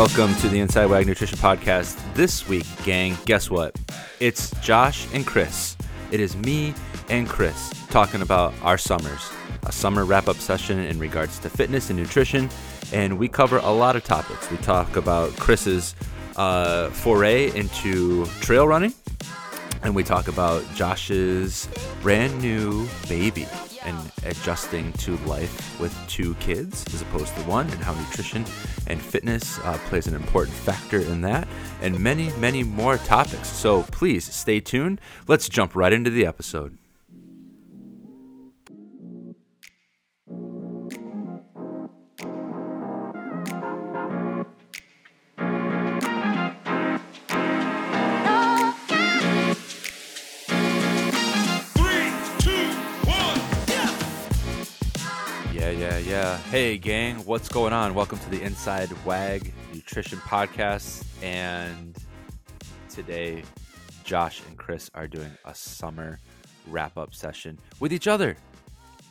welcome to the Inside Wag Nutrition Podcast. This week, gang, guess what? It's Josh and Chris. It is me and Chris talking about our summers, a summer wrap up session in regards to fitness and nutrition. And we cover a lot of topics. We talk about Chris's uh, foray into trail running, and we talk about Josh's brand new baby and adjusting to life with two kids as opposed to one, and how nutrition and fitness uh, plays an important factor in that, and many, many more topics. So please stay tuned. Let's jump right into the episode. Yeah. Hey, gang, what's going on? Welcome to the Inside Wag Nutrition Podcast. And today, Josh and Chris are doing a summer wrap up session with each other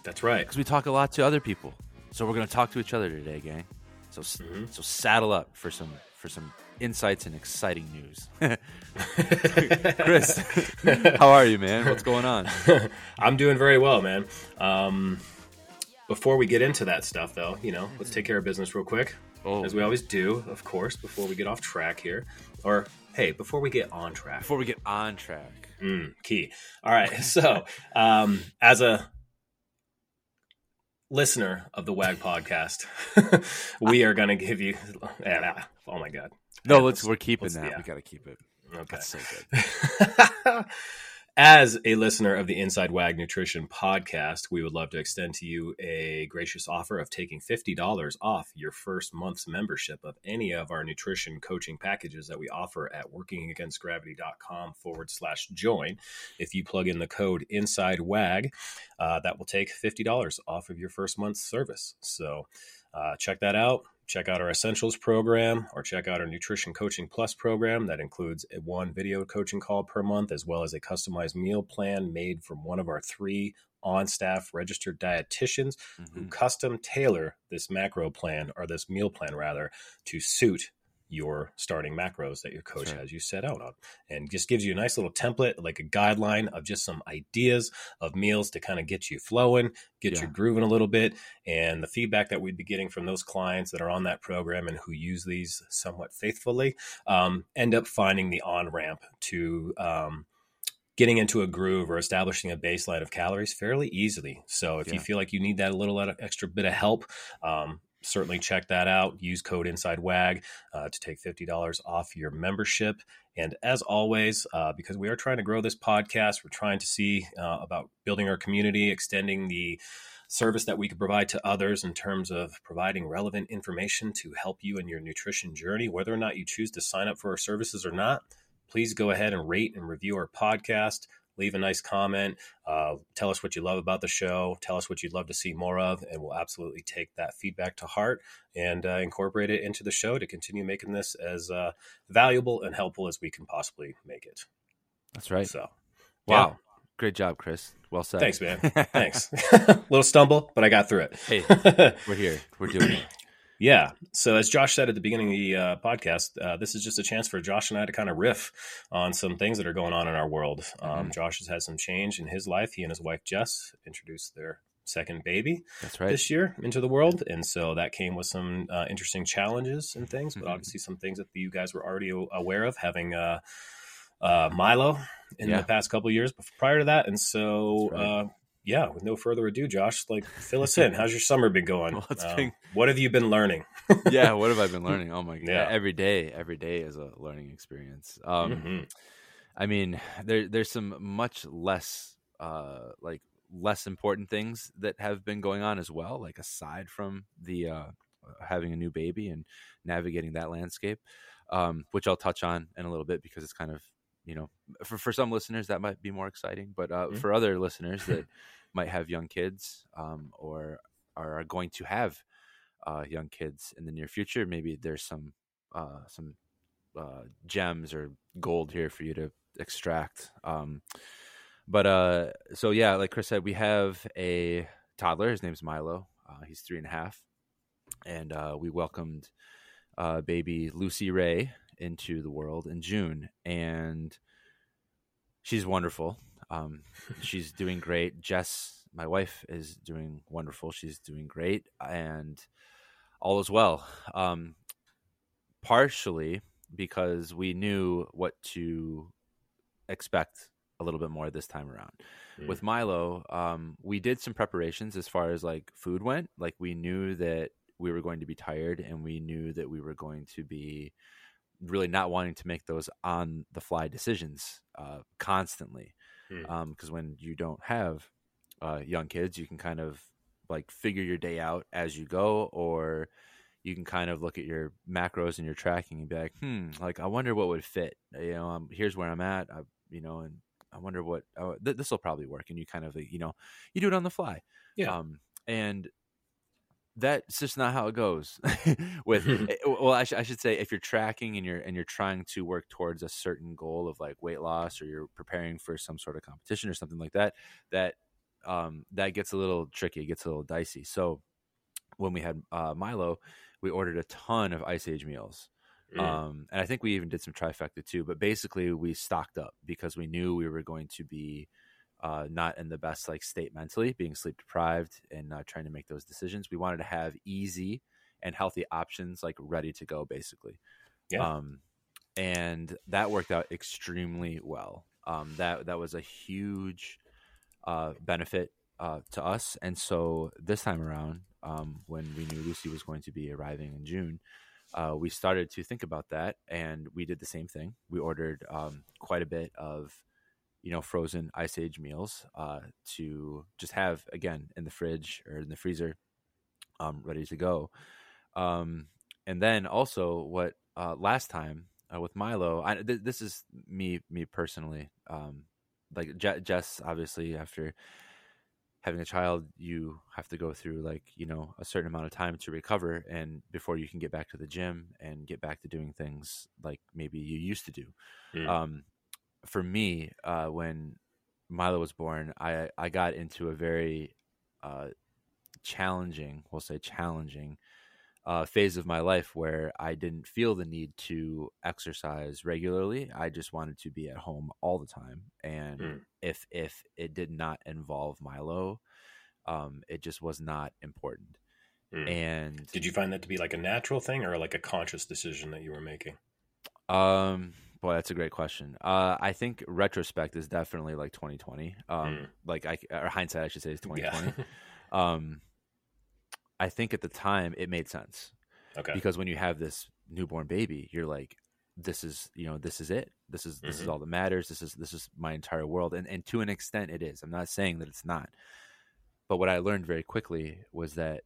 That's right. because we talk a lot to other people. So we're going to talk to each other today, gang. So, s Mhm. so saddle up for some for some insights and exciting news. Chris, how are you, man? What's going on? I'm doing very well, man. Um, before we get into that stuff, though, you know, let's take care of business real quick, Oh, as we always do, of course, before we get off track here. Or, hey, before we get on track. before we get on track. Mm, key. All right. So, um, as a listener of the WAG podcast, we are going to give you. yeah, Oh, my God. No, let's. We're keeping that. yeah. We got to keep it. Okay. That's so good. As a listener of the Inside Wag Nutrition podcast, we would love to extend to you a gracious offer of taking $50 off your first month's membership of any of our nutrition coaching packages that we offer at workingagainstgravity.com forward slash join. If you plug in the code Inside Wag, uh, that will take $50 off of your first month's service. So uh, check that out check out our essentials program or check out our nutrition coaching plus program that includes one video coaching call per month as well as a customized meal plan made from one of our three on staff registered dietitians who Mhm. custom tailor this macro plan or this meal plan rather to suit your starting macros that your coach right. has you set out on and just gives you a nice little template like a guideline of just some ideas of meals to kind of get you flowing get Yeah. you grooving a little bit and the feedback that we'd be getting from those clients that are on that program and who use these somewhat faithfully um, end up finding the on ramp to um, getting into a groove or establishing a baseline of calories fairly easily. So if you feel like you need that a little extra bit of help, um, certainly check that out. Use code Inside Wag uh, to take fifty dollars off your membership. And as always, uh, because we are trying to grow this podcast, we're trying to see uh, about building our community, extending the service that we could provide to others in terms of providing relevant information to help you in your nutrition journey, whether or not you choose to sign up for our services or not. Please go ahead and rate and review our podcast. Leave a nice comment. Uh, tell us what you love about the show. Tell us what you'd love to see more of, and we'll absolutely take that feedback to heart and uh, incorporate it into the show to continue making this as uh, valuable and helpful as we can possibly make it. That's right. So, Wow. Great job, Chris. Well said. Thanks, man. Thanks. Little stumble, but I got through it. Hey, we're here. We're doing it. Yeah. So as Josh said at the beginning of the uh, podcast, uh, this is just a chance for Josh and I to kind of riff on some things that are going on in our world. Um, Mhm. Josh has had some change in his life. He and his wife Jess introduced their second baby That's right. this year into the world, and so that came with some uh, interesting challenges and things, but Mhm. obviously some things that you guys were already aware of having. Uh, uh, Milo in Yeah. the past couple of years bef- prior to that, and so right. Yeah, with no further ado, Josh, like fill us in. How's your summer been going? Well, it's Um, been- What have you been learning? yeah. What have I been learning? Oh my god. Yeah. Every day. Every day is a learning experience. Um, Mhm. I mean, there there's some much less uh like less important things that have been going on as well, like aside from the uh having a new baby and navigating that landscape. Um, which I'll touch on in a little bit because it's kind of you know for for some listeners that might be more exciting, but uh, Mhm. for other listeners that might have young kids um, or are going to have uh, young kids in the near future, maybe there's some uh, some uh, gems or gold here for you to extract. Um, but uh, so yeah, like Chris said, we have a toddler. His name's Milo. Uh, he's three and a half, and uh, we welcomed uh, baby Lucy Ray into the world in June, and she's wonderful. Um, she's doing great. Jess, my wife, is doing wonderful. She's doing great, and all is well. Um, partially because we knew what to expect a little bit more this time around. Mm. With Milo, um, we did some preparations as far as like food went. Like we knew that we were going to be tired, and we knew that we were going to be really not wanting to make those on the fly decisions uh, constantly. Because mm. um, when you don't have uh, young kids, you can kind of like figure your day out as you go, or you can kind of look at your macros and your tracking and be like, hmm, like I wonder what would fit. You know, um, here's where I'm at. I, you know, and I wonder what oh, th- this will probably work. And you kind of, you know, you do it on the fly. Yeah. Um, and that's just not how it goes with eh, well I, sh- I, should say if you're tracking and you're and you're trying to work towards a certain goal of like weight loss or you're preparing for some sort of competition or something like that that um that gets a little tricky it gets a little dicey so when we had uh, milo we ordered a ton of ice age meals mm. um and i think we even did some trifecta too but basically we stocked up because we knew we were going to be uh, not in the best like state mentally, being sleep deprived and uh, trying to make those decisions. We wanted to have easy and healthy options like ready to go, basically. Yeah. Um, and that worked out extremely well. Um, that that was a huge uh, benefit uh, to us. And so this time around, um, when we knew Lucy was going to be arriving in June, uh, we started to think about that, and we did the same thing. We ordered um, quite a bit of you know frozen ice age meals uh, to just have again in the fridge or in the freezer um, ready to go um, and then also what uh, last time uh, with milo I, th- this is me me personally um, like Je- jess obviously after having a child you have to go through like you know a certain amount of time to recover and before you can get back to the gym and get back to doing things like maybe you used to do mm. um, for me, uh, when Milo was born, I I got into a very uh, challenging, we'll say challenging, uh, phase of my life where I didn't feel the need to exercise regularly. I just wanted to be at home all the time, and mm. if if it did not involve Milo, um, it just was not important. Mm. And did you find that to be like a natural thing or like a conscious decision that you were making? Um, Boy, that's a great question. Uh, I think retrospect is definitely like 2020. Um, mm. Like I, or hindsight, I should say, is 2020. Yeah. um, I think at the time it made sense. Okay. Because when you have this newborn baby, you're like, this is, you know, this is it. This is this mm-hmm. is all that matters. This is this is my entire world, and and to an extent, it is. I'm not saying that it's not. But what I learned very quickly was that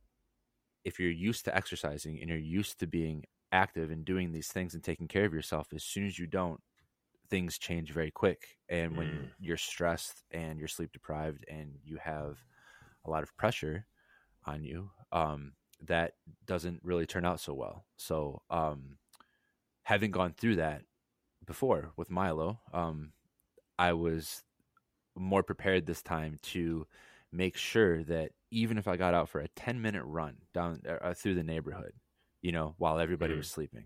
if you're used to exercising and you're used to being active and doing these things and taking care of yourself as soon as you don't things change very quick and when mm. you're stressed and you're sleep deprived and you have a lot of pressure on you um, that doesn't really turn out so well so um, having gone through that before with milo um, i was more prepared this time to make sure that even if i got out for a 10 minute run down uh, through the neighborhood you know, while everybody mm. was sleeping.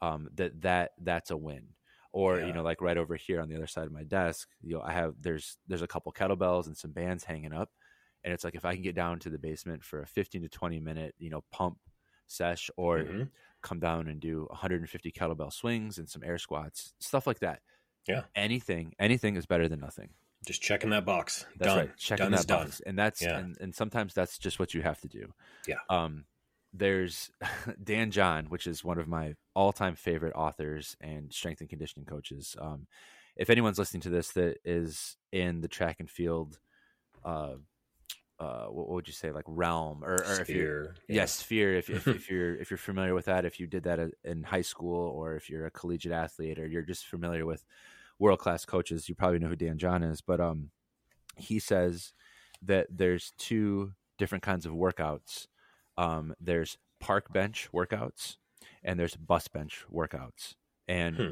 Um, that that that's a win. Or yeah. you know, like right over here on the other side of my desk, you know, I have there's there's a couple kettlebells and some bands hanging up, and it's like if I can get down to the basement for a 15 to 20 minute, you know, pump sesh, or mm-hmm. come down and do 150 kettlebell swings and some air squats, stuff like that. Yeah, anything anything is better than nothing. Just checking that box. That's done. right. Checking done that box, done. and that's yeah. and, and sometimes that's just what you have to do. Yeah. Um, there's Dan John, which is one of my all-time favorite authors and strength and conditioning coaches. Um, if anyone's listening to this that is in the track and field, uh, uh, what, would you say, like realm or, or if you're yeah. yes, sphere. If, if, if you're if you're familiar with that, if you did that in high school, or if you're a collegiate athlete, or you're just familiar with world class coaches, you probably know who Dan John is. But um, he says that there's two different kinds of workouts um, there's park bench workouts and there's bus bench workouts. And hmm.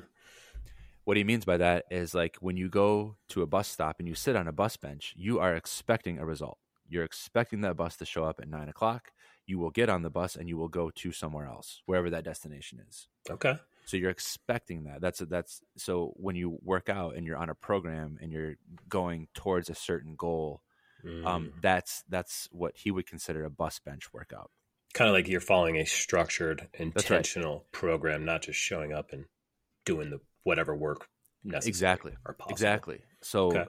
what he means by that is like when you go to a bus stop and you sit on a bus bench, you are expecting a result. You're expecting that bus to show up at nine o'clock. you will get on the bus and you will go to somewhere else, wherever that destination is. Okay. So you're expecting that. That's a, that's so when you work out and you're on a program and you're going towards a certain goal, Mm. um, that's that's what he would consider a bus bench workout. kind of like you're following a structured, right. intentional program, not just showing up and doing the whatever work necessary Exactly. or possible. Exactly. So Okay.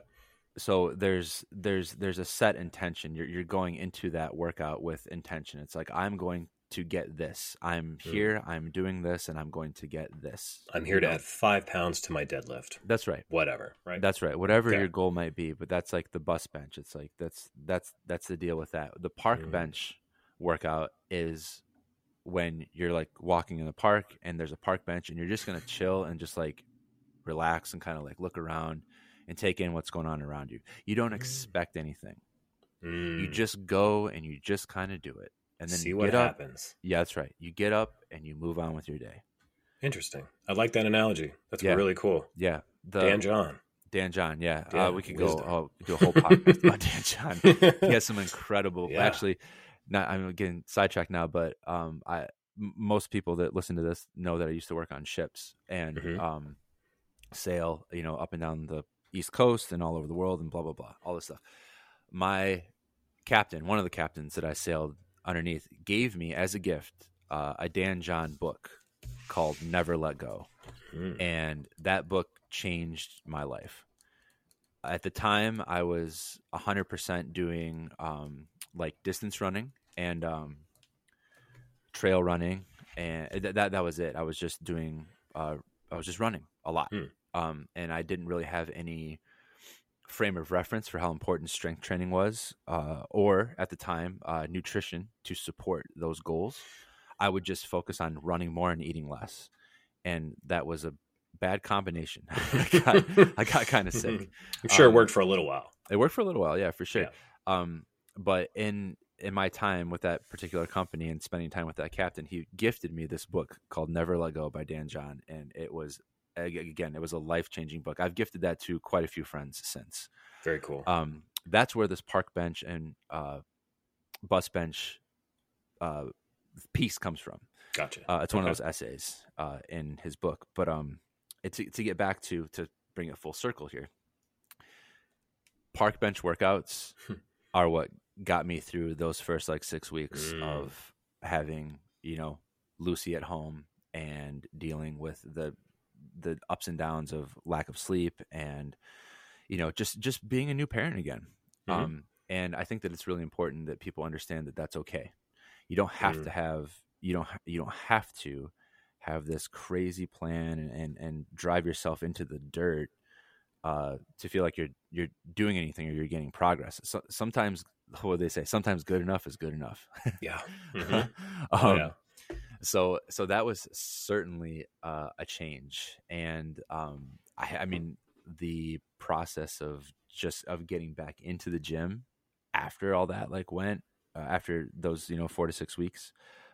so there's there's there's a set intention. You're you're going into that workout with intention. It's like I'm going to get this. I'm Hmm. here. I'm doing this, and I'm going to get this. I'm here you to know? add five pounds to my deadlift. That's right. Whatever, right? That's right. Whatever Okay. your goal might be, but that's like the bus bench. It's like that's that's that's the deal with that. The park Mhm. bench workout is when you're like walking in the park and there's a park bench and you're just gonna chill and just like relax and kind of like look around and take in what's going on around you. You don't Mm. expect anything. You Mm. just go and you just kind of do it. And then see you what get up. happens. Yeah, that's right. You get up and you move on with your day. Interesting. I like that analogy. That's Yeah. really cool. Yeah. The Dan John. Dan John, yeah. Yeah, uh, we could wisdom. go do a whole podcast about Dan John. He has some incredible. Yeah. Actually, not I'm getting sidetracked now, but um, I most people that listen to this know that I used to work on ships and Mhm. um, sail, you know, up and down the East Coast and all over the world and blah blah blah, all this stuff. My captain, one of the captains that I sailed underneath, gave me as a gift uh, a Dan John book called Never Let Go Mm. and that book changed my life. At the time, I was 100% doing um, like distance running and um, trail running, and th- that that was it. I was just doing, uh, I was just running a lot, Hmm. um, and I didn't really have any frame of reference for how important strength training was, uh, or at the time, uh, nutrition to support those goals. I would just focus on running more and eating less and that was a bad combination. I got, I got kind of sick. I'm sure Um, it worked for a little while. It worked for a little while, yeah, for sure. Yeah. Um, but in in my time with that particular company and spending time with that captain, he gifted me this book called Never Let Go by Dan John, and it was again, it was a life changing book. I've gifted that to quite a few friends since. Very cool. Um, that's where this park bench and uh, bus bench uh, piece comes from. gotcha. Uh, it's one of those essays uh, in his book. But um, it's to get back to to bring it full circle here. Park bench workouts Hmm. are what got me through those first like six weeks Mm. of having you know Lucy at home and dealing with the the ups and downs of lack of sleep and you know just just being a new parent again. Mhm. Um, and I think that it's really important that people understand that that's okay. You don't have Mm. to have you don't you don't have to have this crazy plan and and, and drive yourself into the dirt uh, to feel like you're you're doing anything or you're getting progress. So, sometimes what do they say? Sometimes good enough is good enough. yeah. Mhm. um, yeah. So so that was certainly uh, a change, and um, I, I mean the process of just of getting back into the gym after all that like went uh, after those you know four to six weeks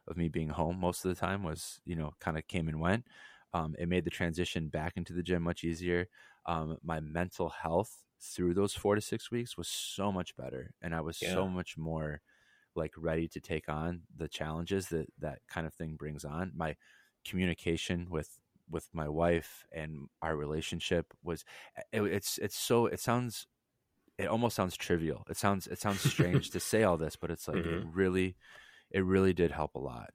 of me being home most of the time was you know kind of came and went. Um, it made the transition back into the gym much easier. Um, my mental health through those four to six weeks was so much better, and I was so much more like ready to take on the challenges that that kind of thing brings on. My communication with with my wife and our relationship was it, it's it's so it sounds it almost sounds trivial. It sounds it sounds strange to say all this, but it's like it really it really did help a lot.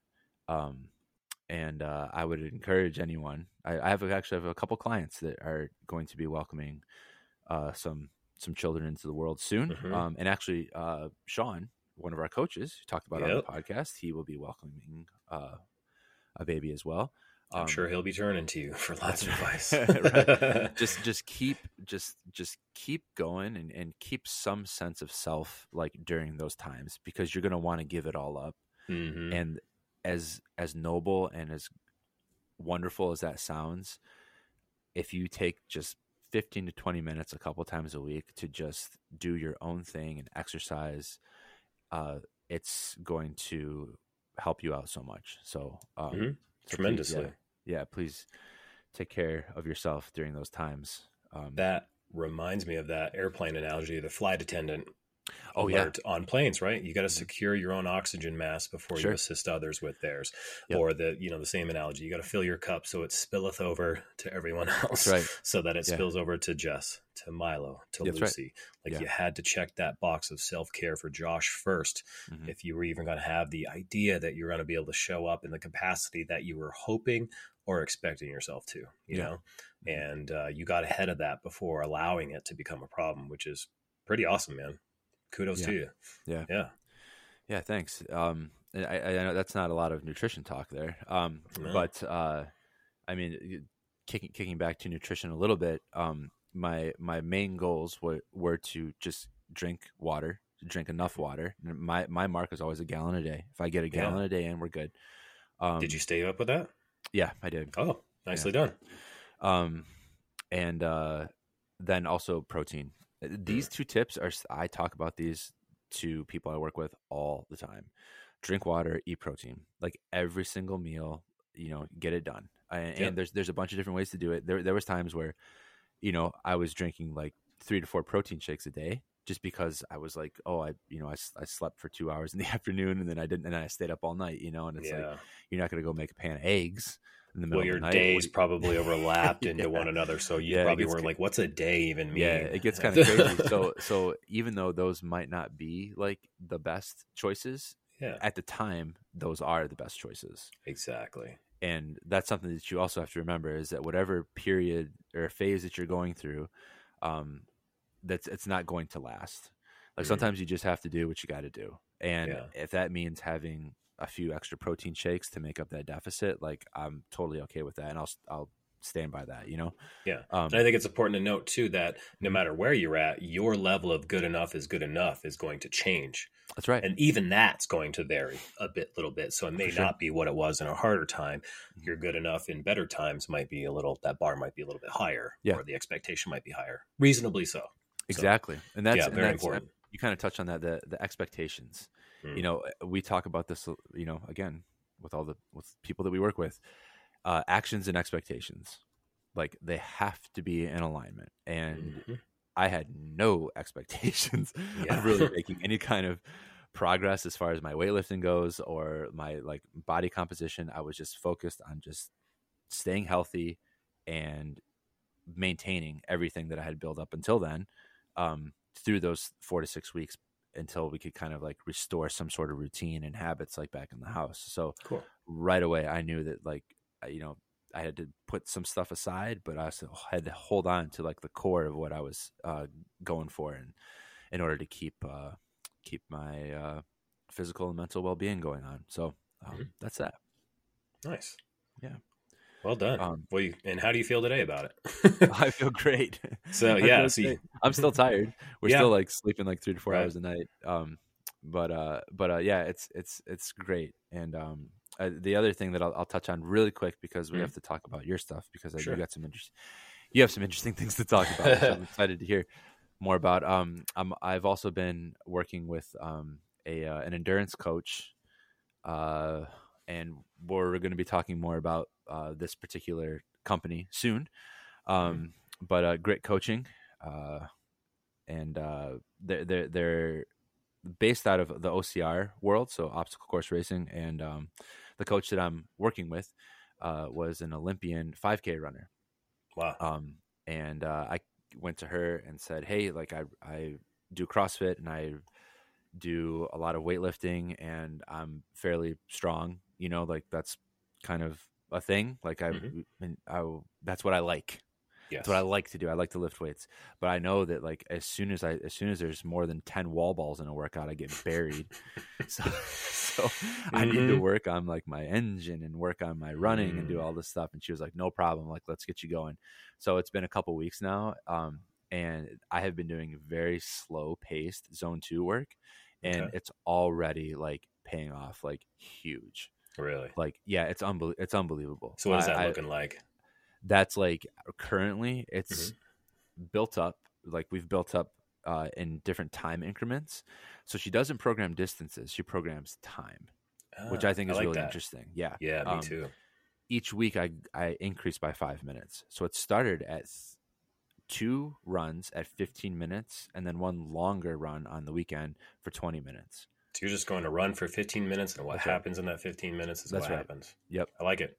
Um and uh, I would encourage anyone. I, I have actually have a couple clients that are going to be welcoming uh, some some children into the world soon. Mhm. Um, and actually, uh, Sean, one of our coaches, who talked about Yep. on the podcast, he will be welcoming uh, a baby as well. I'm Um, sure he'll be turning to you for lots of advice. Right. just just keep just just keep going and, and keep some sense of self like during those times because you're gonna want to give it all up Mhm. and as as noble and as wonderful as that sounds if you take just 15 to 20 minutes a couple times a week to just do your own thing and exercise uh it's going to help you out so much so um Mhm. so please, Tremendously. yeah, yeah please take care of yourself during those times um That reminds me of that airplane analogy, the flight attendant Oh, yeah. on planes, right? You got to Mhm. secure your own oxygen mask before Sure. you assist others with theirs. Yep. Or the you know the same analogy, you got to fill your cup so it spilleth over to everyone else, right. so that it Yeah. spills over to Jess, to Milo, to That's right. Lucy. Like Yeah. you had to check that box of self care for Josh first Mhm. if you were even going to have the idea that you're going to be able to show up in the capacity that you were hoping or expecting yourself to, you Yeah. know, Mhm. and uh, you got ahead of that before allowing it to become a problem, which is pretty awesome, man. Kudos Yeah. to you. Yeah. Yeah. Yeah, thanks. Um, I, I know that's not a lot of nutrition talk there. Um, No. but uh, I mean, kicking kicking back to nutrition a little bit. Um, my my main goals were were to just drink water, drink enough water. My my mark is always a gallon a day. If I get a Yeah. gallon a day in, we're good. Um, Did you stay up with that? Yeah, I did. Oh, nicely done. um and uh then also protein Uh, hmm. these two tips are I talk about these to people i work with all the time. Drink water eat protein like every single meal you know get it done and, and there's there's a bunch of different ways to do it. There there was times where you know i was drinking like three to four protein shakes a day just because i was like oh i you know i, I slept for two hours in the afternoon and then i didn't and i stayed up all night you know and it's yeah. like you're not going to go make a pan of eggs in the middle well, of your the night days probably overlapped into Yeah. one another, so you Yeah, probably weren't like, "What's a day even mean?" Yeah, it gets kind of crazy. so so even though those might not be like the best choices, yeah, at the time those are the best choices. exactly. And that's something that you also have to remember is that whatever period or phase that you're going through, um, that's it's not going to last. Like Mhm. sometimes you just have to do what you got to do, and Yeah. if that means having a few extra protein shakes to make up that deficit, like I'm totally okay with that, and I'll I'll stand by that. You know, Yeah. Um, And I think it's important to note too that no matter where you're at, your level of good enough is good enough is going to change. that's right. And even that's going to vary a bit, little bit. So it may sure. not be what it was in a harder time. Mhm. Your good enough in better times might be a little, that bar might be a little bit higher, Yeah. or the expectation might be higher, reasonably so. So, Exactly, and that's yeah, very that's- important. You kind of touched on that the the expectations. Mm. You know, we talk about this. You know, again with all the with people that we work with, uh, actions and expectations, like they have to be in alignment. And Mhm. I had no expectations Yeah. of really making any kind of progress as far as my weightlifting goes or my like body composition. I was just focused on just staying healthy and maintaining everything that I had built up until then um, through those four to six weeks until we could kind of like restore some sort of routine and habits like back in the house. So Cool. right away, I knew that like you know I had to put some stuff aside, but I also had to hold on to like the core of what I was uh, going for, and in order to keep uh, keep my uh, physical and mental well being going on. So um, Mhm. that's that. Nice. Yeah. Well done. Um, well, you, and how do you feel today about it? I feel great. So, yeah, so great. I'm still tired. We're Yeah. still like sleeping like three to four Right. hours a night. Um, but uh, but uh, yeah, it's it's it's great. And um, uh, the other thing that I'll, I'll touch on really quick because we Mhm. have to talk about your stuff because Sure. you got some interest. You have some interesting things to talk about. which I'm excited to hear more about. Um, I'm, I've also been working with um a uh, an endurance coach, uh, and we're going to be talking more about uh, this particular company soon. Um, but uh, great coaching, uh, and uh, they're, they're they're based out of the OCR world, so obstacle course racing, and um, the coach that I'm working with uh, was an Olympian 5K runner. wow. Um, and uh, I went to her and said, "Hey, like I I do CrossFit and I do a lot of weightlifting and I'm fairly strong. You know, like that's kind of a thing. Like I, Mhm. and I that's what I like. yes. That's what I like to do. I like to lift weights, but I know that like as soon as I as soon as there's more than ten wall balls in a workout, I get buried. so so I need to Mhm. work on like my engine and work on my running and do Mm. all this stuff. And she was like, "No problem. Like let's get you going." So it's been a couple weeks now, um, and I have been doing very slow paced zone two work, and Okay. it's already like paying off like huge. Really. Like yeah, it's unbel- it's unbelievable. So, what is that I- looking like? that's like currently it's Mm-hmm. built up like we've built up uh, in different time increments so she doesn't program distances she programs time which Ah, i think is like really that. interesting yeah Yeah, me Um, too. each week i i increase by five minutes so it started at two runs at 15 minutes and then one longer run on the weekend for 20 minutes. So you're just going to run for 15 minutes, and what That's right. happens in that 15 minutes is That's what right. happens. Yep. I like it.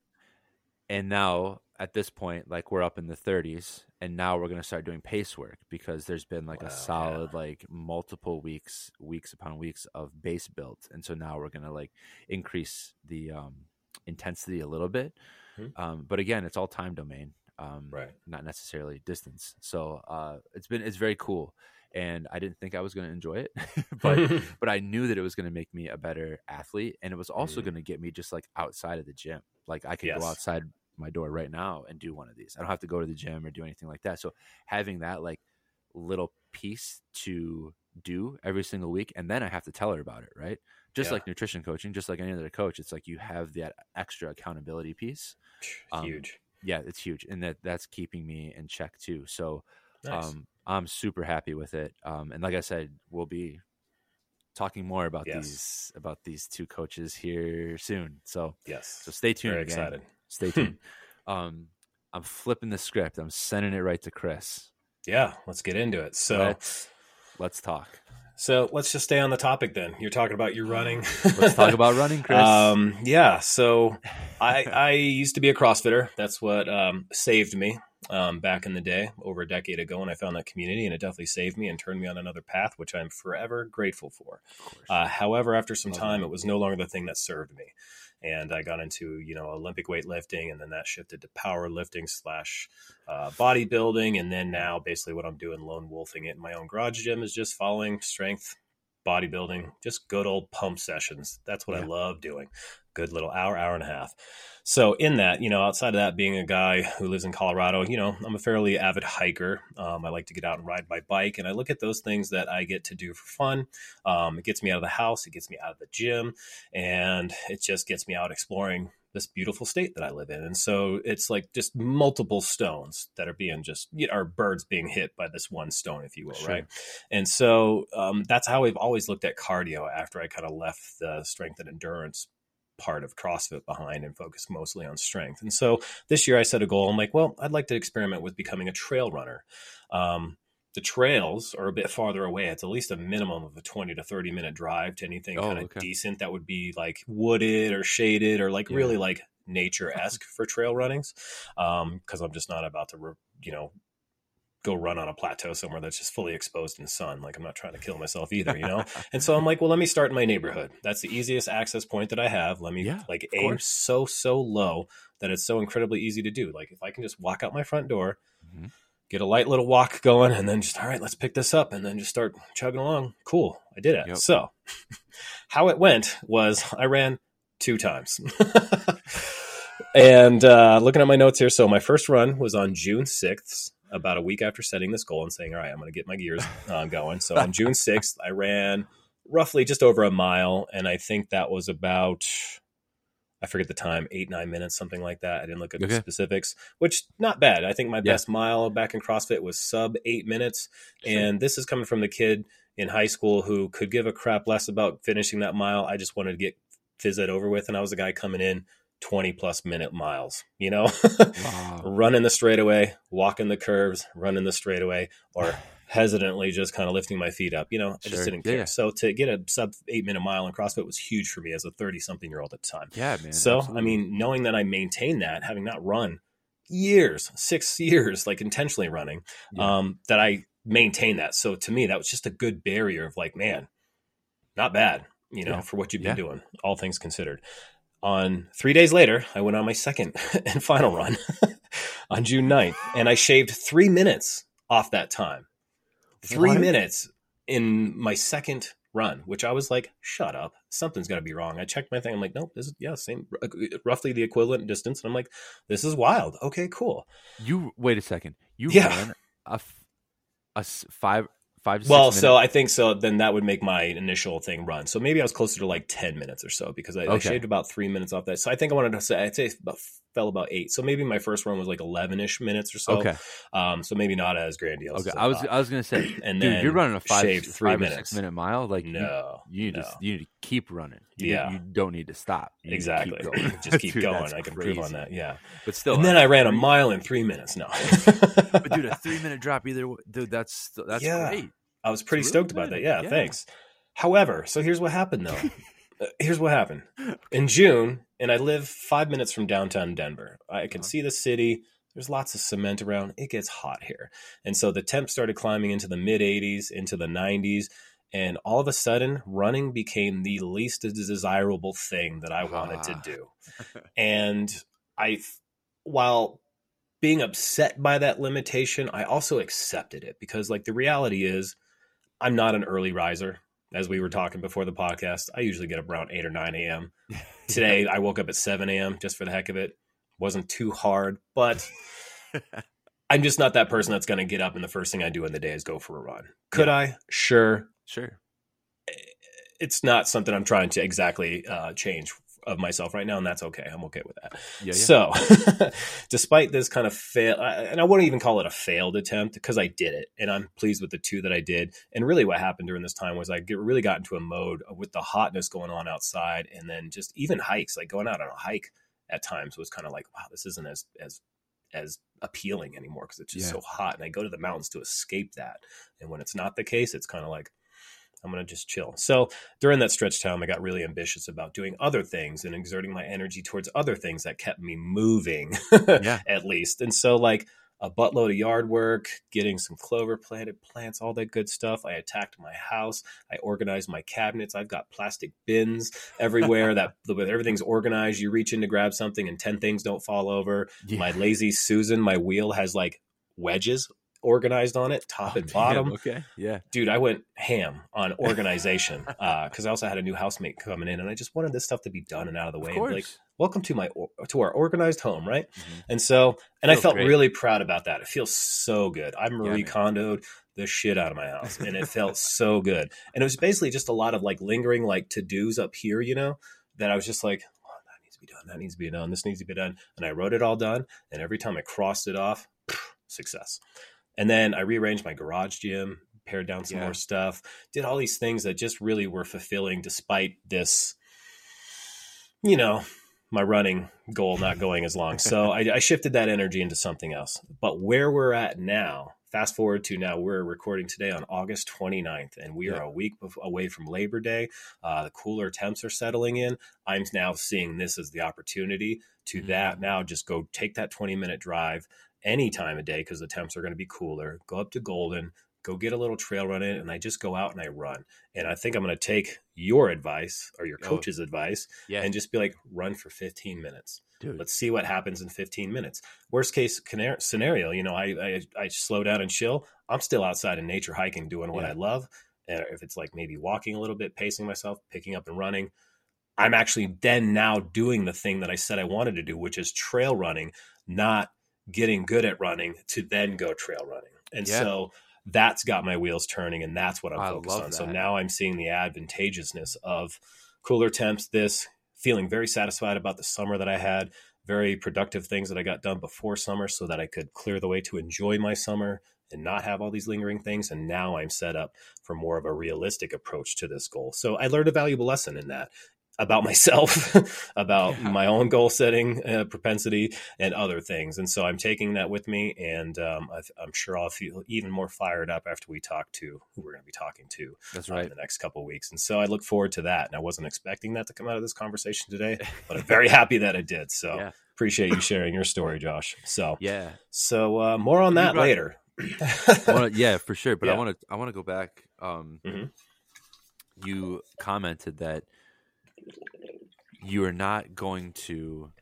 And now at this point, like we're up in the 30s, and now we're gonna start doing pace work because there's been like Wow, a yeah. solid like multiple weeks, weeks upon weeks of base built, and so now we're gonna like increase the um, intensity a little bit. Mhm. Um, but again, it's all time domain, um, Right. not necessarily distance. So uh, it's been it's very cool, and I didn't think I was gonna enjoy it, but but I knew that it was going to make me a better athlete, and it was also Mhm. going to get me just like outside of the gym. Like I could Yes. go outside my door right now and do one of these. I don't have to go to the gym or do anything like that. So having that like little piece to do every single week, and then I have to tell her about it, right? Just Yeah. like nutrition coaching, just like any other coach, it's like you have that extra accountability piece. Um, Huge. Yeah, it's huge, and that that's keeping me in check too. So Nice. um, I'm super happy with it. Um, and like I said, we'll be talking more about Yes. these about these two coaches here soon. So yes. so stay tuned. Very gang. excited. Stay tuned. um, I'm flipping the script. I'm sending it right to Chris. Yeah, let's get into it. So, let's let's talk. so let's just stay on the topic then. You're talking about your running. Let's talk about running, Chris. Um, yeah. So I I used to be a CrossFitter. That's what um, saved me um, back in the day, over a decade ago, when I found that community, and it definitely saved me and turned me on another path, which I'm forever grateful for. Uh, however, after some time, it was no longer the thing that served me, and I got into you know Olympic weightlifting, and then that shifted to powerlifting slash uh, bodybuilding, and then now basically what I'm doing, lone wolfing it in my own garage gym, is just following strength, bodybuilding, just good old pump sessions. That's what I love doing. Good little hour, hour and a half. So in that, you know, outside of that, being a guy who lives in Colorado, you know, I'm a fairly avid hiker. Um, I like to get out and ride my bike, and I look at those things that I get to do for fun. Um, it gets me out of the house, it gets me out of the gym, and it just gets me out exploring this beautiful state that I live in. And so it's like just multiple stones that are being just, you know, are birds being hit by this one stone, if you will, Sure. right? And so um, that's how I've always looked at cardio after I kind of left the strength and endurance part of CrossFit behind and focus mostly on strength. And so this year I set a goal. I'm like, well, I'd like to experiment with becoming a trail runner. Um, the trails are a bit farther away. It's at least a minimum of a 20 to 30 minute drive to anything Oh, kind of okay. decent that would be like wooded or shaded or like Yeah. really like nature esque for trail runnings. Um, cause I'm just not about to, re- you know, go run on a plateau somewhere that's just fully exposed in the sun. Like I'm not trying to kill myself either, you know? And so I'm like, well, let me start in my neighborhood. That's the easiest access point that I have. Let me Yeah, like aim course. so, so low that it's so incredibly easy to do. Like if I can just walk out my front door, Mhm. get a light little walk going, and then just, all right, let's pick this up and then just start chugging along. Cool. I did it. Yep. So how it went was I ran two times. and uh, looking at my notes here, so my first run was on June 6th, about a week after setting this goal and saying, all right, I'm going to get my gears uh, going. So on June 6th, I ran roughly just over a mile. And I think that was about, I forget the time, eight, nine minutes, something like that. I didn't look at the specifics, which not bad. I think my Yeah. best mile back in CrossFit was sub eight minutes. And this is coming from the kid in high school who could give a crap less about finishing that mile. I just wanted to get fizz it over with. And I was the guy coming in 20 plus minute miles, you know, Wow. running the straightaway, walking the curves, running the straightaway, or hesitantly just kind of lifting my feet up. You know, I Sure. just didn't care. yeah. So to get a sub eight minute mile in CrossFit was huge for me as a 30 something year old at the time. Yeah, man. So, absolutely. I mean, knowing that I maintained that, having not run years, six years, like intentionally running, Yeah. um, that I maintained that. So to me, that was just a good barrier of like, man, not bad, you know, Yeah. for what you've been doing, all things considered. On three days later, I went on my second and final run on June 9th, and I shaved three minutes off that time. Three What? minutes in my second run, which I was like, shut up. Something's got to be wrong. I checked my thing. I'm like, nope, this is, yeah, same, uh, uh, roughly the equivalent distance. And I'm like, this is wild. Okay, cool. you wait a second. You Yeah. ran a, a five five. Well, so I think so. Then that would make my initial thing run. So maybe I was closer to like 10 minutes or so because I, I shaved about three minutes off that. So I think I wanted to say, I'd say about fell about eight. So maybe my first run was like eleven ish minutes or so. Okay. Um, so maybe not as grandiose. Okay. as I was thought. I was gonna say, and dude, you're running a five, three five or minutes. six minute mile. Like you- no, you, need no. to you need to keep running. You, Yeah. you don't need to stop. You need keep exactly. going. Just keep Dude, going. I can prove on that. Yeah. But still, and then uh, I ran a mile in three minutes. No. But dude, a three minute drop either. way- Dude, that's that's Yeah. great. I was pretty really stoked about that. Yeah, Yeah. thanks. However, so here's what happened though. Uh, here's what happened in June, and I live five minutes from downtown Denver. I can Uh-huh. see the city. There's lots of cement around. It gets hot here, and so the temp started climbing into the mid 80s, into the 90s, and all of a sudden, running became the least desirable thing that I wanted to Ah. do. And I, while being upset by that limitation, I also accepted it because, like, the reality is, I'm not an early riser. As we were talking before the podcast, I usually get up around 8 or 9 a.m. Today, I woke up at 7 a.m. just for the heck of it. Wasn't too hard, but I'm just not that person that's going to get up and the first thing I do in the day is go for a run. Could I? Sure. Sure. It's not something I'm trying to exactly uh, change of myself right now, and that's okay. I'm okay with that. Yeah. yeah. So, despite this kind of fail, and I wouldn't even call it a failed attempt because I did it, and I'm pleased with the two that I did. And really, what happened during this time was I get, really got into a mode with the hotness going on outside, and then just even hikes, like going out on a hike at times was kind of like, wow, this isn't as as as appealing anymore because it's just Yeah. so hot, and I go to the mountains to escape that. And when it's not the case, it's kind of like I'm going to just chill. So during that stretch time, I got really ambitious about doing other things and exerting my energy towards other things that kept me moving, Yeah. at least. And so, like a buttload of yard work, getting some clover planted plants, all that good stuff. I attacked my house. I organized my cabinets. I've got plastic bins everywhere that with everything's organized. You reach in to grab something and 10 things don't fall over. Yeah. My lazy Susan, my wheel has like wedges organized on it, top Oh, and damn, bottom Okay. Yeah. dude, I went ham on organization because I also had a new housemate coming in, and I just wanted this stuff to be done and out of the way. Of And course. be like, welcome to my to our organized home, right? Mhm. And so, and I felt great. really proud about that. It feels so good. I Marie man. Kondoed the shit out of my house, and it felt so good. And it was basically just a lot of like lingering like to dos up here, you know, that I was just like. "Oh, that needs to be done. That needs to be done. This needs to be done. And I wrote it all done. And every time I crossed it off, success. And then I rearranged my garage gym, pared down some Yeah. more stuff, did all these things that just really were fulfilling despite this, you know, my running goal not going as long. So I, I shifted that energy into something else. But where we're at now, fast forward to now, we're recording today on August 29th, and we are a week away from Labor Day. Uh, the cooler temps are settling in. I'm now seeing this as the opportunity to Mhm. that now just go take that 20 minute drive any time of day because the temps are going to be cooler. Go up to Golden, go get a little trail run in, and I just go out and I run. And I think I'm going to take your advice or your Oh. coach's advice Yeah. and just be like, run for 15 minutes. dude. Let's see what happens in 15 minutes. Worst case scenario, you know, I, I I slow down and chill. I'm still outside in nature hiking, doing what Yeah. I love. And if it's like maybe walking a little bit, pacing myself, picking up and running, I'm actually then now doing the thing that I said I wanted to do, which is trail running, not getting good at running to then go trail running. And Yeah. so that's got my wheels turning, and that's what I'm I focused on. So now I'm seeing the advantageousness of cooler temps, this feeling very satisfied about the summer that I had, very productive things that I got done before summer so that I could clear the way to enjoy my summer and not have all these lingering things. And now I'm set up for more of a realistic approach to this goal. So I learned a valuable lesson in that about myself, about Yeah. my own goal setting uh, propensity, and other things. And so I'm taking that with me, and um, I, I'm sure I'll feel even more fired up after we talk to who we're going to be talking to That's uh, in right. the next couple of weeks. And so I look forward to that. And I wasn't expecting that to come out of this conversation today, but I'm very happy that it did. So Yeah. appreciate you sharing your story, Josh. So Yeah. so uh, more on that later. Wanna, yeah, for sure. But I want to I want to go back. Um, Mhm. You commented that you are not going to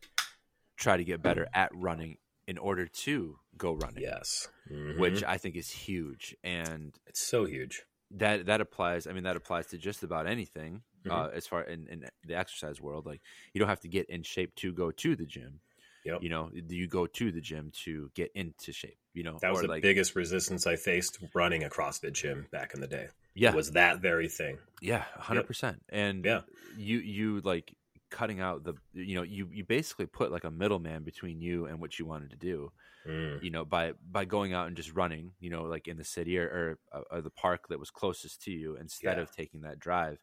try to get better at running in order to go running. yes, Which Mhm. I think is huge, and it's so huge. that that applies. I mean, that applies to just about anything. Mhm. Uh, as far in, in the exercise world, like you don't have to get in shape to go to the gym. Yep. You know, you go to the gym to get into shape. You know, That was the like biggest resistance I faced running a CrossFit gym back in the day. Yeah, Was that very thing. Yeah, hundred percent. And Yeah. you you like cutting out the you know you you basically put like a middleman between you and what you wanted to do Mm. you know by by going out and just running you know like in the city or, or, uh, or the park that was closest to you instead Yeah. of taking that drive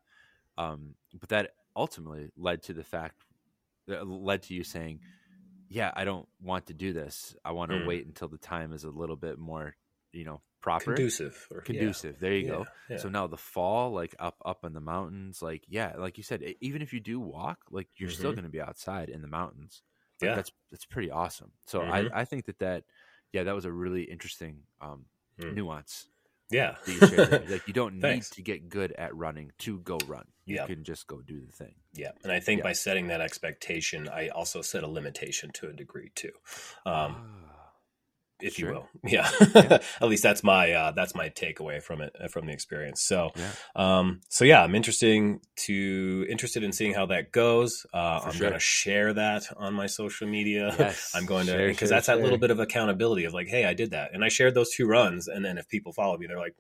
um but that ultimately led to the fact that led to you saying yeah i don't want to do this i want to Mm. wait until the time is a little bit more you know proper Conducive. Or, yeah. conducive there you Yeah, go yeah. so now the fall like up up in the mountains like yeah like you said even if you do walk like you're still Mhm. going to be outside in the mountains like, yeah. that's that's pretty awesome so Mhm. i i think that that yeah that was a really interesting um Mm. nuance yeah. you like you don't need to get good at running to go run you Yeah. can just go do the thing Yeah, and I think Yeah. by setting that expectation, I also set a limitation to a degree too, um, Ah, if sure. you will. Yeah, Yeah. at least that's my uh, that's my takeaway from it uh, from the experience. So, yeah um, so yeah, I'm interesting to interested in seeing how that goes. Uh, I'm sure. going to share that on my social media. yes I'm going to Share, because share, that's that little bit of accountability of like, hey, I did that, and I shared those two runs, and then if people follow me, they're like,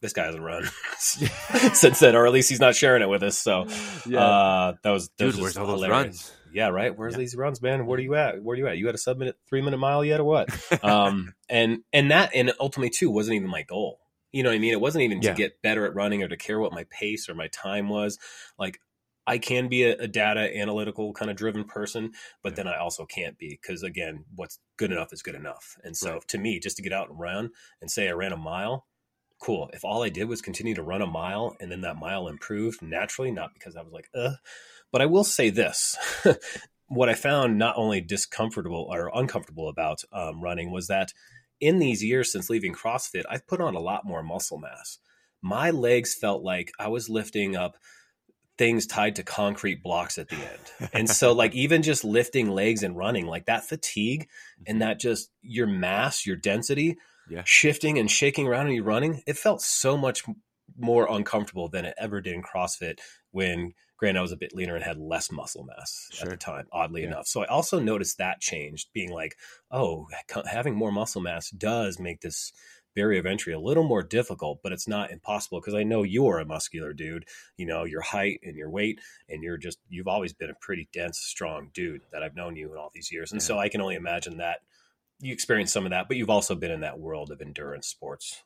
this guy hasn't run since then, or at least he's not sharing it with us. So yeah uh, that was that dude was where's all those hilarious. runs Yeah, right. Where's Yeah. these runs, man? Where are you at? Where are you at? You had a sub minute, three minute mile yet, or what? um, and and that and ultimately too wasn't even my goal. You know what I mean? It wasn't even Yeah. to get better at running or to care what my pace or my time was. Like I can be a, a data analytical kind of driven person, but Yeah. then I also can't be because again, what's good enough is good enough. And so Right. to me, just to get out and run and say I ran a mile, cool. If all I did was continue to run a mile and then that mile improved naturally, not because I was like, uh, but I will say this. what I found not only discomfortable or uncomfortable about um, running was that in these years since leaving CrossFit, I've put on a lot more muscle mass. My legs felt like I was lifting up things tied to concrete blocks at the end. And so like even just lifting legs and running, like that fatigue and that just your mass, your density Yeah. shifting and shaking around and you running, it felt so much more uncomfortable than it ever did in CrossFit when granted I was a bit leaner and had less muscle mass at the time, oddly Yeah. enough. So I also noticed that changed, being like, oh, having more muscle mass does make this barrier of entry a little more difficult, but it's not impossible because I know you're a muscular dude. You know, your height and your weight, and you're just, you've always been a pretty dense, strong dude that I've known you in all these years. And Yeah. so I can only imagine that you experienced some of that, but you've also been in that world of endurance sports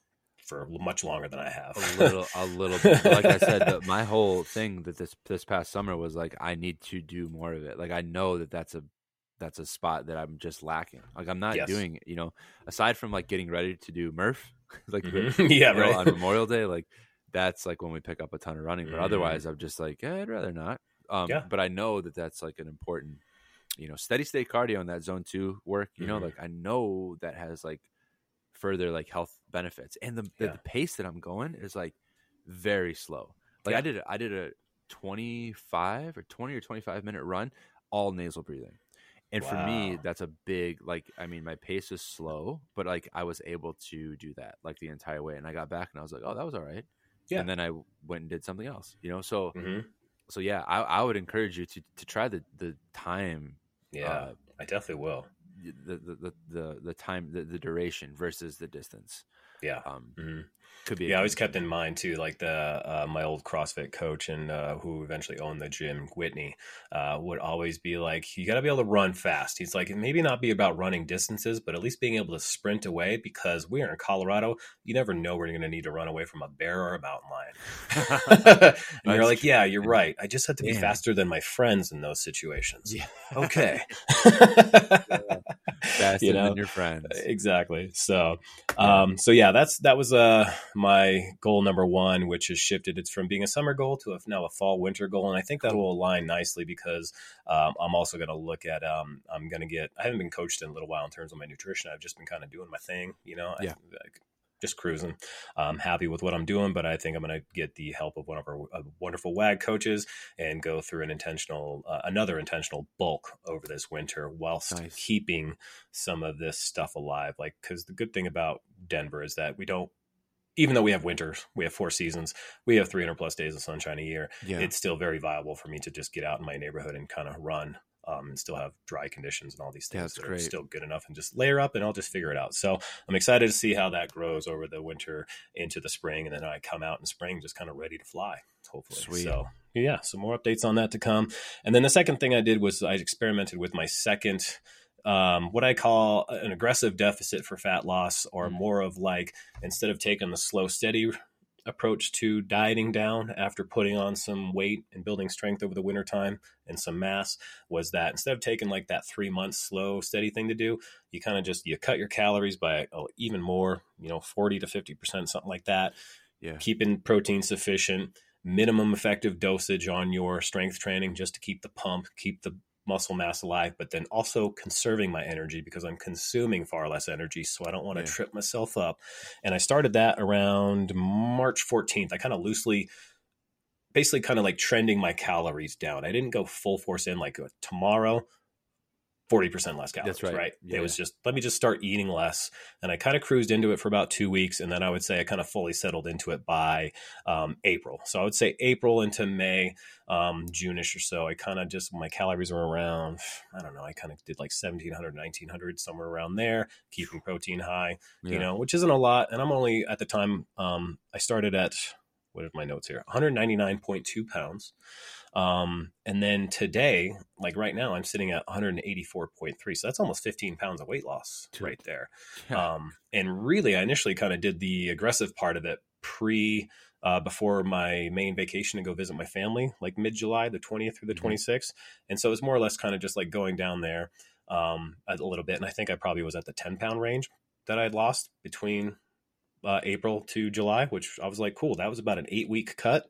for much longer than I have. a little a little bit like i said the, my whole thing that this this past summer was like i need to do more of it like i know that that's a that's a spot that i'm just lacking like i'm not Yes. doing you know aside from like getting ready to do murph like Mhm. yeah, you know, right. on memorial day like that's like when we pick up a ton of running but Mhm. otherwise i'm just like eh, i'd rather not um Yeah. but i know that that's like an important you know steady state cardio in that zone two work you know Mhm. like i know that has like further like health benefits and the, the, Yeah. the pace that i'm going is like very slow like Yeah. i did a, i did a 25 or 20 or 25 minute run all nasal breathing and for me that's a big like i mean my pace is slow but like i was able to do that like the entire way and i got back and i was like oh that was all right Yeah. and then i went and did something else you know so Mhm. so yeah i, I would encourage you to to try the the time Yeah, uh, I definitely will. the the the the, the time the, the duration versus the distance Yeah. um Mhm. Could be Yeah, I always kept in mind too, like the uh, my old CrossFit coach and uh, who eventually owned the gym, Whitney, uh, would always be like, "You got to be able to run fast." He's like, "Maybe not be about running distances, but at least being able to sprint away because we are in Colorado. You never know you're going to need to run away from a bear or a mountain lion." and you're like, true. "Yeah, you're right. I just have to be Damn. faster than my friends in those situations." Yeah. Okay. faster You know? than your friends exactly so um so yeah that's that was uh my goal number one which has shifted it's from being a summer goal to a, now a fall winter goal and i think that will align nicely because um, i'm also going to look at um i'm going to get i haven't been coached in a little while in terms of my nutrition i've just been kind of doing my thing you know I- Yeah. like, just cruising. I'm happy with what I'm doing, but I think I'm going to get the help of one of our uh, wonderful WAG coaches and go through an intentional, uh, another intentional bulk over this winter, whilst Nice. keeping some of this stuff alive. Like, because the good thing about Denver is that we don't, even though we have winters, we have four seasons, we have 300 plus days of sunshine a year. yeah It's still very viable for me to just get out in my neighborhood and kind of run. Um, and still have dry conditions and all these things that's that are great. still good enough and just layer up and I'll just figure it out. So I'm excited to see how that grows over the winter into the spring. And then I come out in spring just kind of ready to fly, hopefully. Sweet. So yeah, some more updates on that to come. And then the second thing I did was I experimented with my second, um, what I call an aggressive deficit for fat loss, or Mm. more of like instead of taking the slow, steady approach to dieting down after putting on some weight and building strength over the wintertime and some mass was that instead of taking like that three months slow steady thing to do you kind of just you cut your calories by oh, even more you know 40 to 50 percent something like that Yeah. keeping protein sufficient, minimum effective dosage on your strength training just to keep the pump, keep the muscle mass alive, but then also conserving my energy because I'm consuming far less energy. So I don't want to Yeah. trip myself up. And I started that around March 14th. I kind of loosely, basically, kind of like trending my calories down. I didn't go full force in like tomorrow. 40% less calories, That's right. right? Yeah. It was just, let me just start eating less. And I kind of cruised into it for about two weeks. And then I would say I kind of fully settled into it by um, April. So I would say April into May, um, June-ish or so. I kind of just, my calories were around, I don't know, I kind of did like 1700, 1900, somewhere around there, keeping protein high, Yeah. you know, which isn't a lot. And I'm only at the time, um, I started at, what are my notes here? 199.2 pounds. Um, and then today, like right now, I'm sitting at 184.3. So that's almost 15 pounds of weight loss Dude. right there. Yeah. Um, and really, I initially kind of did the aggressive part of it pre, uh, before my main vacation to go visit my family, like mid July, the 20th through the Mhm. 26th. And so it was more or less kind of just like going down there um, a little bit. And I think I probably was at the 10 pound range that I'd lost between uh, April to July, which I was like, cool. That was about an eight week cut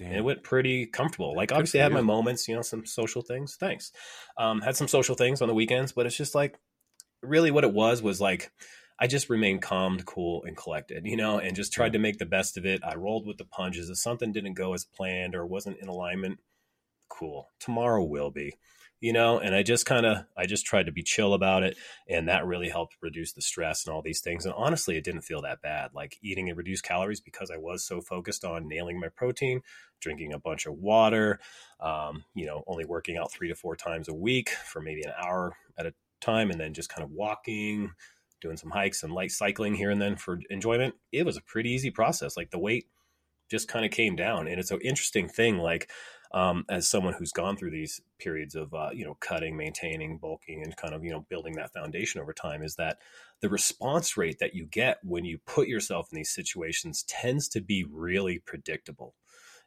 and it went pretty comfortable. Like obviously I had my moments, you know, some social things. Thanks. Um, had some social things on the weekends, but it's just like really what it was was like I just remained calm, cool, and collected, you know, and just tried to make the best of it. I rolled with the punches. If something didn't go as planned or wasn't in alignment, cool. Tomorrow will be, you know, and I just kind of I just tried to be chill about it and that really helped reduce the stress and all these things. And honestly, it didn't feel that bad. Like eating and reduced calories because I was so focused on nailing my protein, drinking a bunch of water, um, you know, only working out three to four times a week for maybe an hour at a time, and then just kind of walking, doing some hikes and light cycling here and then for enjoyment. It was a pretty easy process. Like the weight just kind of came down, and it's an interesting thing. Like um, as someone who's gone through these periods of uh, you know cutting, maintaining, bulking, and kind of you know building that foundation over time, is that the response rate that you get when you put yourself in these situations tends to be really predictable.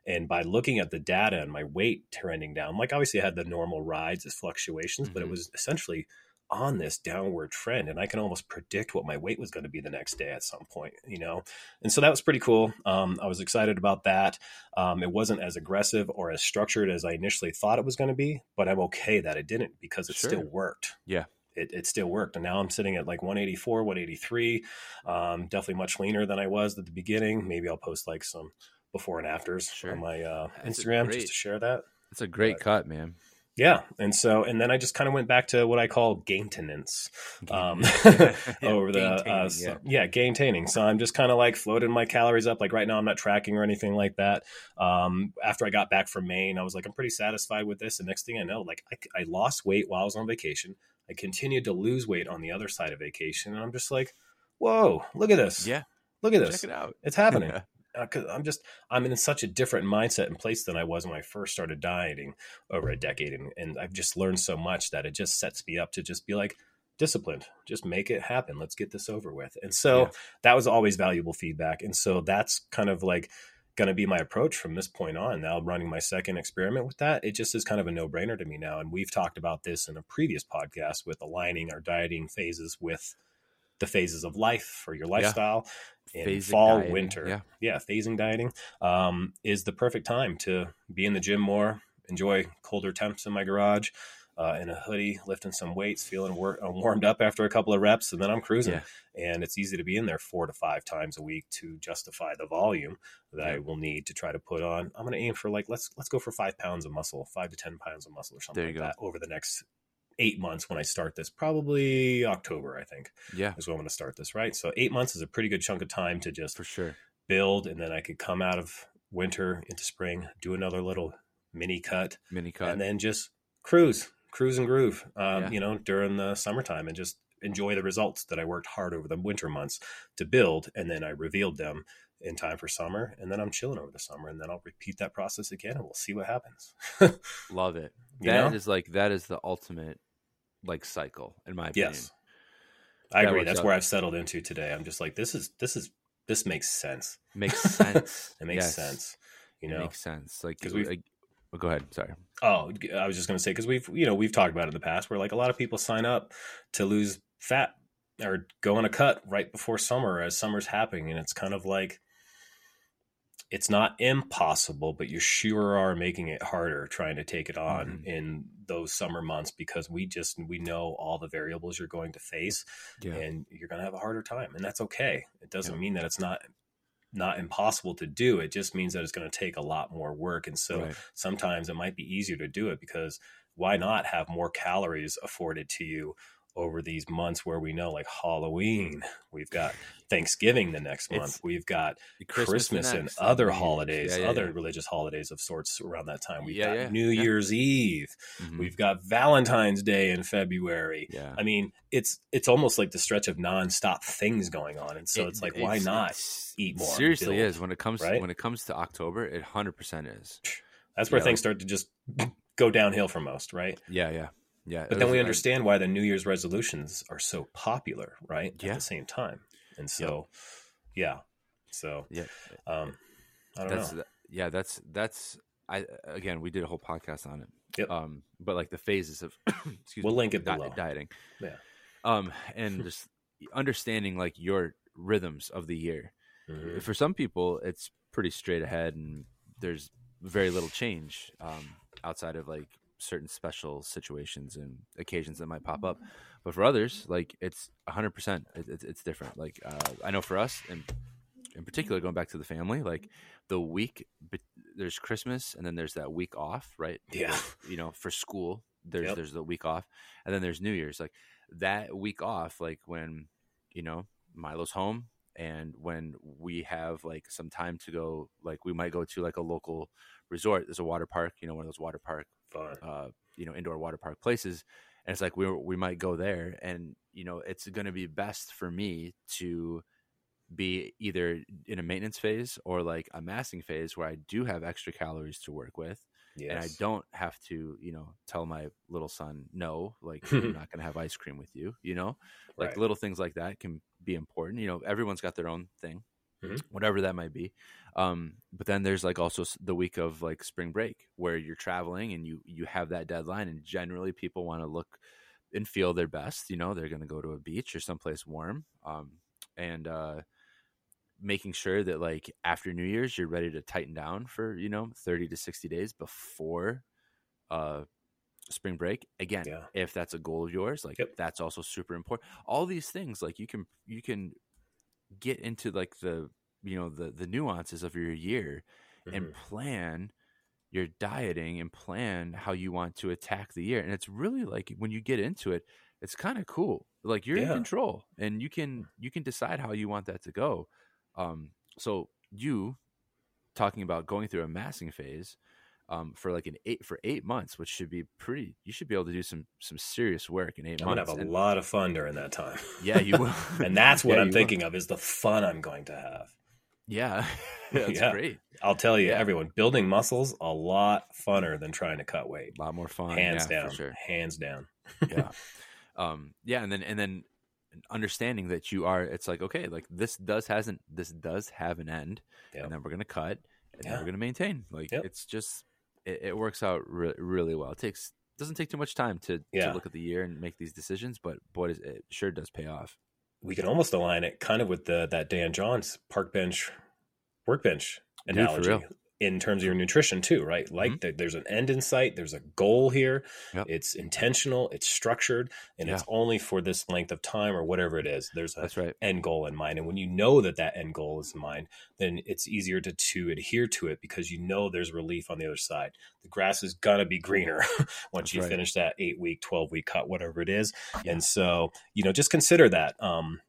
And by looking at the data and my weight trending down, like obviously I had the normal rides as fluctuations, but it Mhm. was essentially on this downward trend. And I can almost predict what my weight was going to be the next day at some point, you know? And so that was pretty cool. Um, I was excited about that. Um, it wasn't as aggressive or as structured as I initially thought it was going to be, but I'm okay that it didn't because it Sure. still worked. Yeah. It, it still worked. And now I'm sitting at like 184, 183. Um, definitely much leaner than I was at the beginning. Maybe I'll post like some before and afters Sure. on my uh, Instagram just to share that. It's a great but- cut, man. Yeah. And so, and then I just kind of went back to what I call gaintenance um, Yeah, over the, uh, maintaining, so, yeah. yeah, gaintaining. So I'm just kind of like floating my calories up. Like right now, I'm not tracking or anything like that. Um, after I got back from Maine, I was like, I'm pretty satisfied with this. And next thing I know, like I, I lost weight while I was on vacation. I continued to lose weight on the other side of vacation. And I'm just like, whoa, look at this. Yeah. Look at Check this. it out. It's happening Uh, because I'm just I'm in such a different mindset and place than I was when I first started dieting over a decade, and, and I've just learned so much that it just sets me up to just be like disciplined, just make it happen. Let's get this over with. And so Yeah. that was always valuable feedback, and so that's kind of like going to be my approach from this point on. Now running my second experiment with that, it just is kind of a no brainer to me now. And we've talked about this in a previous podcast with aligning our dieting phases with the phases of life for your lifestyle in Phasic fall, dieting, winter. yeah. yeah, phasing dieting um, is the perfect time to be in the gym more, enjoy colder temps in my garage, uh, in a hoodie, lifting some weights, feeling wor- uh, warmed up after a couple of reps, and then I'm cruising. Yeah. And it's easy to be in there four to five times a week to justify the volume that I will need to try to put on. I'm going to aim for like let's let's go for five pounds of muscle, five to ten pounds of muscle, or something like go. that over the next eight months when I start this. Probably October, I think, Yeah, is when I'm going to start this. Right, so eight months is a pretty good chunk of time to just for sure. build and then I could come out of winter into spring, do another little mini cut, Mini cut. and then just cruise, cruise and groove, um, Yeah. you know, during the summertime and just enjoy the results that I worked hard over the winter months to build, and then I revealed them in time for summer, and then I'm chilling over the summer, and then I'll repeat that process again, and we'll see what happens. Love it. That know? is like that is the ultimate like cycle in my opinion. yes, I That agree. That's out. where I've settled into today. I'm just like, this is this is this makes sense. Makes sense. It makes Yes. sense. You know It makes sense. like because we've- like, oh, go ahead. Sorry. Oh, I was just going to say because we've you know we've talked about it in the past where like a lot of people sign up to lose fat or go on a cut right before summer as summer's happening, and it's kind of like it's not impossible, but you sure are making it harder trying to take it on Mhm. in those summer months because we just we know all the variables you're going to face Yeah. and you're going to have a harder time and that's okay it doesn't Yeah. mean that it's not not impossible to do it just means that it's going to take a lot more work and so Right. sometimes it might be easier to do it because why not have more calories afforded to you over these months where we know like Halloween, we've got Thanksgiving the next month, It's we've got Christmas, Christmas, and other holidays, Yeah, yeah, other yeah. religious holidays of sorts around that time. We've got New. Year's Eve, Mhm. we've got Valentine's Day in February. yeah. I mean, it's it's almost like the stretch of nonstop things going on, and so It- it's like, why not eat more? Seriously, build, is when it comes right? when it comes to October, it hundred percent is. That's where things like- start to just go downhill for most, right? Yeah, yeah, yeah. But then we understand why the New Year's resolutions are so popular, right? At the same time, and so, yeah, so Yeah, um, I don't that's know. yeah. That's that's. I again, we did a whole podcast on it. Yep. Um, but like the phases of excuse We'll me, link it di- below. dieting. Yeah. Um, and just understanding like your rhythms of the year. Mhm. For some people, it's pretty straight ahead, and there's very little change um, outside of like certain special situations and occasions that might pop up. But for others, like it's 100, percent it's it's different. Like uh, I know for us, and in particular, going back to the family, like the week there's Christmas, and then there's that week off, right? Yeah. you know, for school, there's Yep. there's the week off, and then there's New Year's. Like that week off, like when you know Milo's home, and when we have like some time to go, like we might go to like a local resort. There's a water park, you know, one of those water park, Fun. uh, you know, indoor water park places, and it's like we we might go there, and you know, it's going to be best for me to be either in a maintenance phase or like a massing phase where I do have extra calories to work with Yes. and I don't have to, you know, tell my little son no, like I'm not going to have ice cream with you, you know, like Right. little things like that can be important. You know, everyone's got their own thing, Mhm. whatever that might be. Um, but then there's like also the week of like spring break where you're traveling and you you have that deadline, and generally people want to look and feel their best. You know, they're going to go to a beach or someplace warm, um, and uh, making sure that like after New Year's you're ready to tighten down for you know 30 to 60 days before uh spring break again Yeah. if that's a goal of yours like Yep. that's also super important all these things like you can you can get into like the you know the the nuances of your year and Mhm. plan your dieting and plan how you want to attack the year and it's really like when you get into it it's kind of cool like you're in control and you can you can decide how you want that to go um so you talking about going through a massing phase um for like an eight for eight months which should be pretty you should be able to do some some serious work in 8 I'm gonna months have a And- lot of fun during that time. yeah you will and that's what Yeah, I'm you will. thinking of is the fun I'm going to have. yeah that's Yeah. great I'll tell you, Yeah. everyone, building muscles a lot funner than trying to cut weight. a lot more fun Hands yeah, down, for sure hands down. yeah um yeah and then and then understanding that you are it's like okay like this does hasn't this does have an end Yep. and then we're gonna cut and then we're gonna maintain like Yep. it's just it, it works out re- really well it takes doesn't take too much time to, Yeah. to look at the year and make these decisions but boy does it sure does pay off we can almost align it kind of with the that Dan John's park bench workbench Dude, for analogy real. Mm-hmm. in terms of your nutrition too, right? Like there- there's an end in sight, there's a goal here. Yep. It's intentional, it's structured, and it's only for this length of time or whatever it is. There's a that's right end goal in mind, and when you know that that end goal is in mind, then it's easier to to adhere to it because you know there's relief on the other side. The grass is gonna be greener once That's you right. finish that eight week, twelve week cut, whatever it is. And so, you know, just consider that. Um,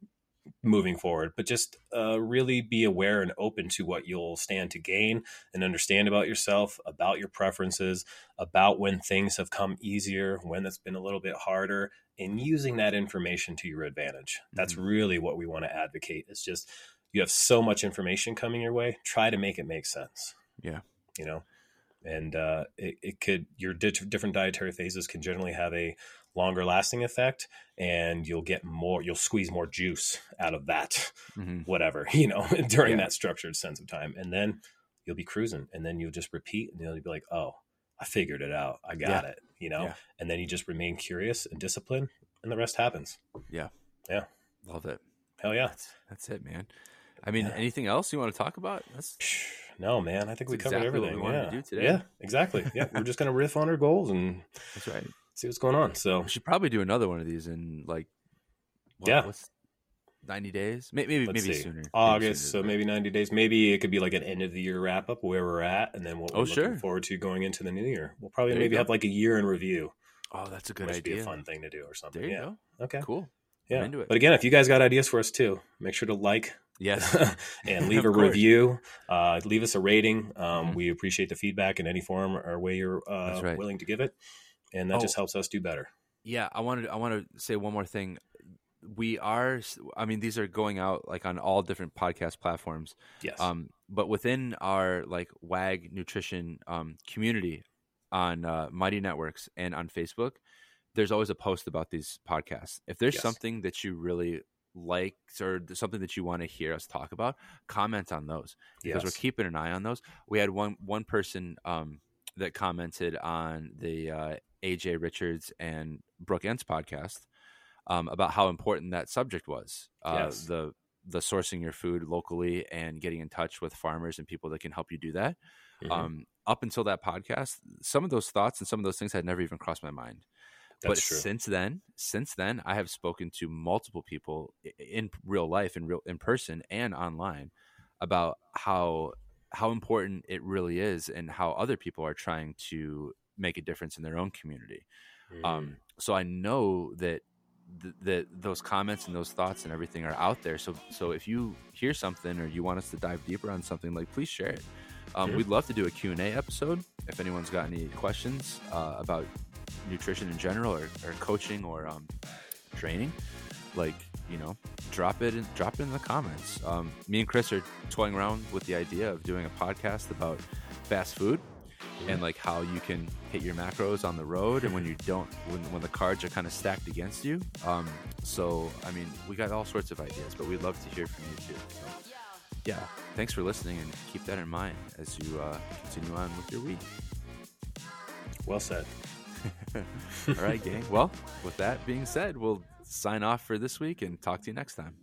moving forward, but just uh, really be aware and open to what you'll stand to gain and understand about yourself, about your preferences, about when things have come easier, when it's been a little bit harder, and using that information to your advantage. That's Mhm. really what we want to advocate. It's just you have so much information coming your way, try to make it make sense. Yeah. You know, and uh, it, it could, your di- different dietary phases can generally have a longer lasting effect and you'll get more you'll squeeze more juice out of that hmm whatever you know during Yeah. that structured sense of time and then you'll be cruising and then you'll just repeat and you'll be like oh i figured it out i got it you know Yeah. and then you just remain curious and disciplined and the rest happens Yeah. Yeah. Love it. hell yeah That's, that's it, man. I mean, Yeah. anything else you want to talk about? That's no man i think we covered exactly what we everything wanted yeah to do today. yeah exactly yeah we're just gonna riff on our goals and that's right. See what's going on so We should probably do another one of these in like what, Yeah. ninety days? May- Maybe maybe see sooner. Maybe august sooner, so maybe 90 days maybe it could be like an end of the year wrap up where we're at and then what we're Oh, looking sure. forward to going into the new year we'll probably There maybe have like a year in review Oh, that's a good which would be idea. a fun thing to do or something There you yeah go. okay Cool. yeah but again if you guys got ideas for us too make sure to like Yes. and leave a course. review uh, leave us a rating um, Mhm. we appreciate the feedback in any form or way you're uh, right. willing to give it and that Oh. just helps us do better Yeah, I wanted I want to say one more thing. We are I mean these are going out like on all different podcast platforms. yes Um but within our like WAG nutrition um community on uh, Mighty Networks and on Facebook, there's always a post about these podcasts. If there's Yes. something that you really like or something that you want to hear us talk about, comment on those because yes. we're keeping an eye on those. We had one one person um, that commented on the uh, AJ Richards and Brooke Ent's podcast um, about how important that subject was. Uh, Yes. The the sourcing your food locally and getting in touch with farmers and people that can help you do that. Mhm. Um, up until that podcast, some of those thoughts and some of those things had never even crossed my mind but true. since then since then i have spoken to multiple people in real life in real in person and online about how how important it really is and how other people are trying to make a difference in their own community. Mm. um so i know that th- that those comments and those thoughts and everything are out there. So so if you hear something or you want us to dive deeper on something like please share it. Um, Yeah. we'd love to do a q&a episode if anyone's got any questions uh, about nutrition in general or, or coaching or um, training. Like you know drop it in, drop it in the comments. Um, me and chris are toying around with the idea of doing a podcast about fast food and like how you can hit your macros on the road and when you don't when, when the cards are kind of stacked against you. Um, so i mean we got all sorts of ideas but we'd love to hear from you too so, yeah. Thanks for listening and keep that in mind as you uh, continue on with your week. Well said. All right gang. Well with that being said we'll sign off for this week and talk to you next time